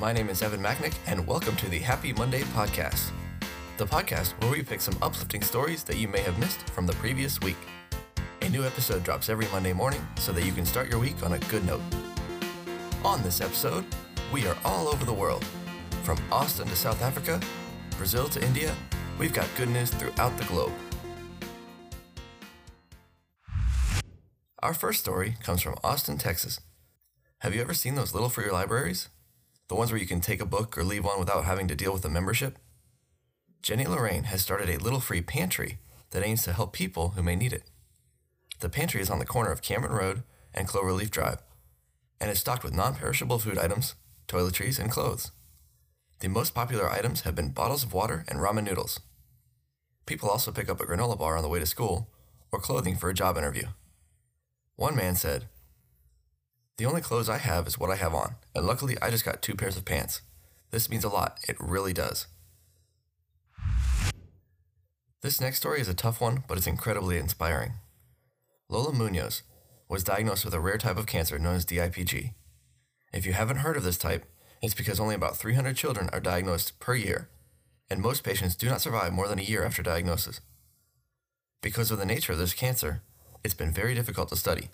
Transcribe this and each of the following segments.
My name is Evan Macknick, and welcome to the Happy Monday Podcast, the podcast where we pick some uplifting stories that you may have missed from the previous week. A new episode drops every Monday morning so that you can start your week on a good note. On this episode, we are all over the world. From Austin to South Africa, Brazil to India, we've got good news throughout the globe. Our first story comes from Austin, Texas. Have you ever seen those little free libraries? The ones where you can take a book or leave one without having to deal with a membership? Jenny Lorraine has started a little free pantry that aims to help people who may need it. The pantry is on the corner of Cameron Road and Cloverleaf Drive and is stocked with non perishable food items, toiletries, and clothes. The most popular items have been bottles of water and ramen noodles. People also pick up a granola bar on the way to school or clothing for a job interview. One man said, The only clothes I have is what I have on, and luckily I just got two pairs of pants. This means a lot, it really does. This next story is a tough one, but it's incredibly inspiring. Lola Munoz was diagnosed with a rare type of cancer known as DIPG. If you haven't heard of this type, it's because only about 300 children are diagnosed per year, and most patients do not survive more than a year after diagnosis. Because of the nature of this cancer, it's been very difficult to study.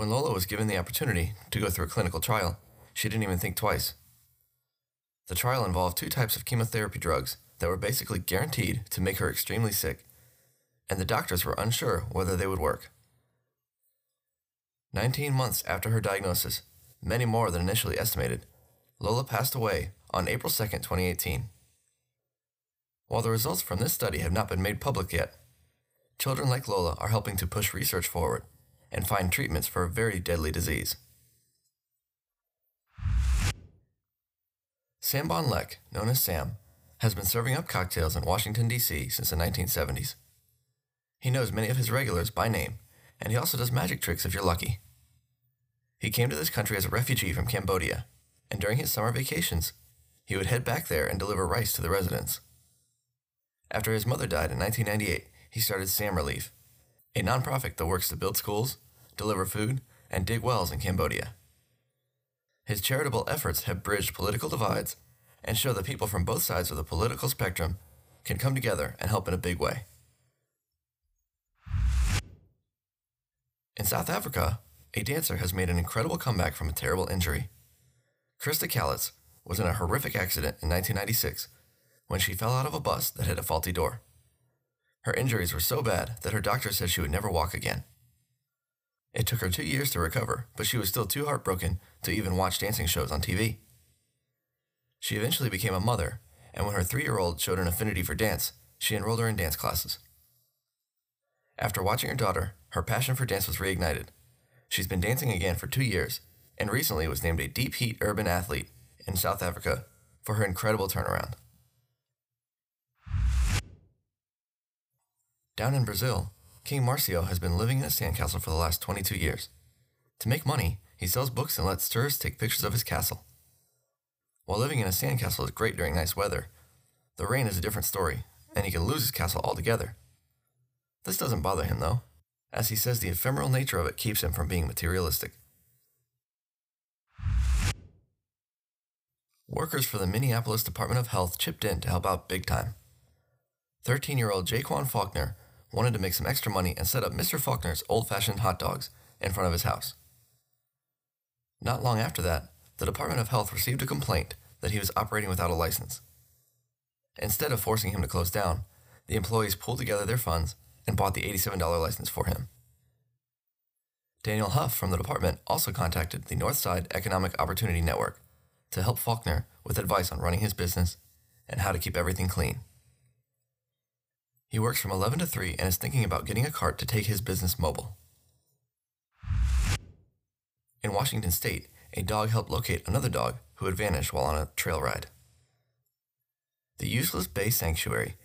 When Lola was given the opportunity to go through a clinical trial, she didn't even think twice. The trial involved two types of chemotherapy drugs that were basically guaranteed to make her extremely sick, and the doctors were unsure whether they would work. 19 months after her diagnosis, many more than initially estimated, Lola passed away on April 2, 2018. While the results from this study have not been made public yet, children like Lola are helping to push research forward and find treatments for a very deadly disease. Sam Bon Lek, known as Sam, has been serving up cocktails in Washington, D.C. since the 1970s. He knows many of his regulars by name, and he also does magic tricks if you're lucky. He came to this country as a refugee from Cambodia, and during his summer vacations, he would head back there and deliver rice to the residents. After his mother died in 1998, he started Sam Relief, a nonprofit that works to build schools, deliver food, and dig wells in Cambodia. His charitable efforts have bridged political divides and show that people from both sides of the political spectrum can come together and help in a big way. In South Africa, a dancer has made an incredible comeback from a terrible injury. Krista Calitz was in a horrific accident in 1996 when she fell out of a bus that hit a faulty door. Her injuries were so bad that her doctor said she would never walk again. It took her two years to recover, but she was still too heartbroken to even watch dancing shows on TV. She eventually became a mother, and when her three year old showed an affinity for dance, she enrolled her in dance classes. After watching her daughter, her passion for dance was reignited. She's been dancing again for two years, and recently was named a Deep Heat Urban Athlete in South Africa for her incredible turnaround. Down in Brazil, King Marcio has been living in a sandcastle for the last 22 years. To make money, he sells books and lets tourists take pictures of his castle. While living in a sandcastle is great during nice weather, the rain is a different story, and he can lose his castle altogether. This doesn't bother him, though, as he says the ephemeral nature of it keeps him from being materialistic. Workers for the Minneapolis Department of Health chipped in to help out big time. 13 year old Jaquan Faulkner wanted to make some extra money and set up Mr. Faulkner's old fashioned hot dogs in front of his house. Not long after that, the Department of Health received a complaint that he was operating without a license. Instead of forcing him to close down, the employees pulled together their funds and bought the $87 license for him. Daniel Huff from the department also contacted the Northside Economic Opportunity Network to help Faulkner with advice on running his business and how to keep everything clean. He works from 11 to 3 and is thinking about getting a cart to take his business mobile. In Washington state, a dog helped locate another dog who had vanished while on a trail ride. The Useless Bay Sanctuary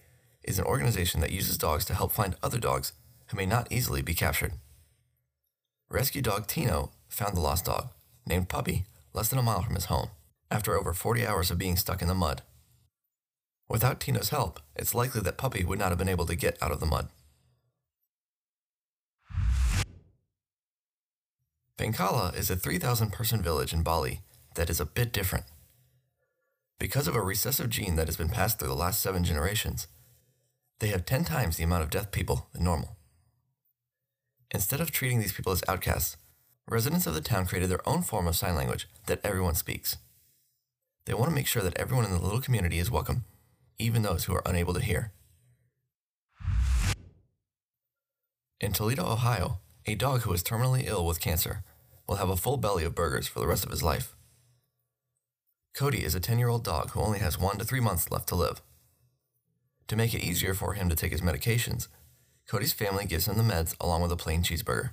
is an organization that uses dogs to help find other dogs who may not easily be captured. Rescue dog Tino found the lost dog, named Puppy, less than a mile from his home, after over 40 hours of being stuck in the mud. Without Tina's help, it's likely that Puppy would not have been able to get out of the mud. Bengkala is a 3,000 person village in Bali that is a bit different. Because of a recessive gene that has been passed through the last seven generations, they have 10 times the amount of deaf people than normal. Instead of treating these people as outcasts, residents of the town created their own form of sign language that everyone speaks. They want to make sure that everyone in the little community is welcome, even those who are unable to hear. In Toledo, Ohio, a dog who is terminally ill with cancer will have a full belly of burgers for the rest of his life. Cody is a 10 year old dog who only has one to three months left to live. To make it easier for him to take his medications, Cody's family gives him the meds along with a plain cheeseburger.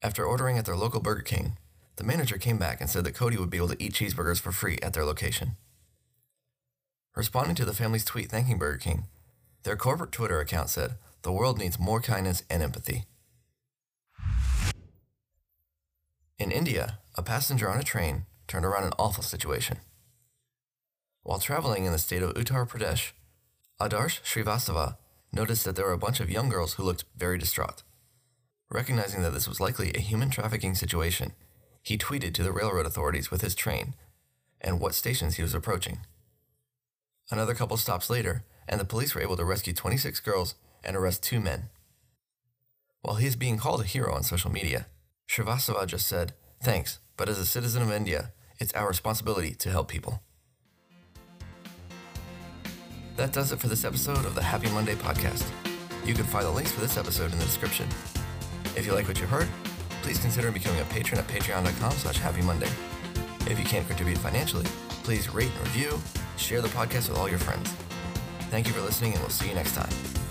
After ordering at their local Burger King, the manager came back and said that Cody would be able to eat cheeseburgers for free at their location. Responding to the family's tweet thanking Burger King, their corporate Twitter account said, The world needs more kindness and empathy. In India, a passenger on a train turned around an awful situation. While traveling in the state of Uttar Pradesh, Adarsh Srivastava noticed that there were a bunch of young girls who looked very distraught. Recognizing that this was likely a human trafficking situation, he tweeted to the railroad authorities with his train and what stations he was approaching. Another couple stops later, and the police were able to rescue 26 girls and arrest two men. While he is being called a hero on social media, Srivastava just said, Thanks, but as a citizen of India, it's our responsibility to help people. That does it for this episode of the Happy Monday podcast. You can find the links for this episode in the description. If you like what you heard, please consider becoming a patron at patreon.com slash happy Monday. If you can't contribute financially, please rate and review, share the podcast with all your friends. Thank you for listening, and we'll see you next time.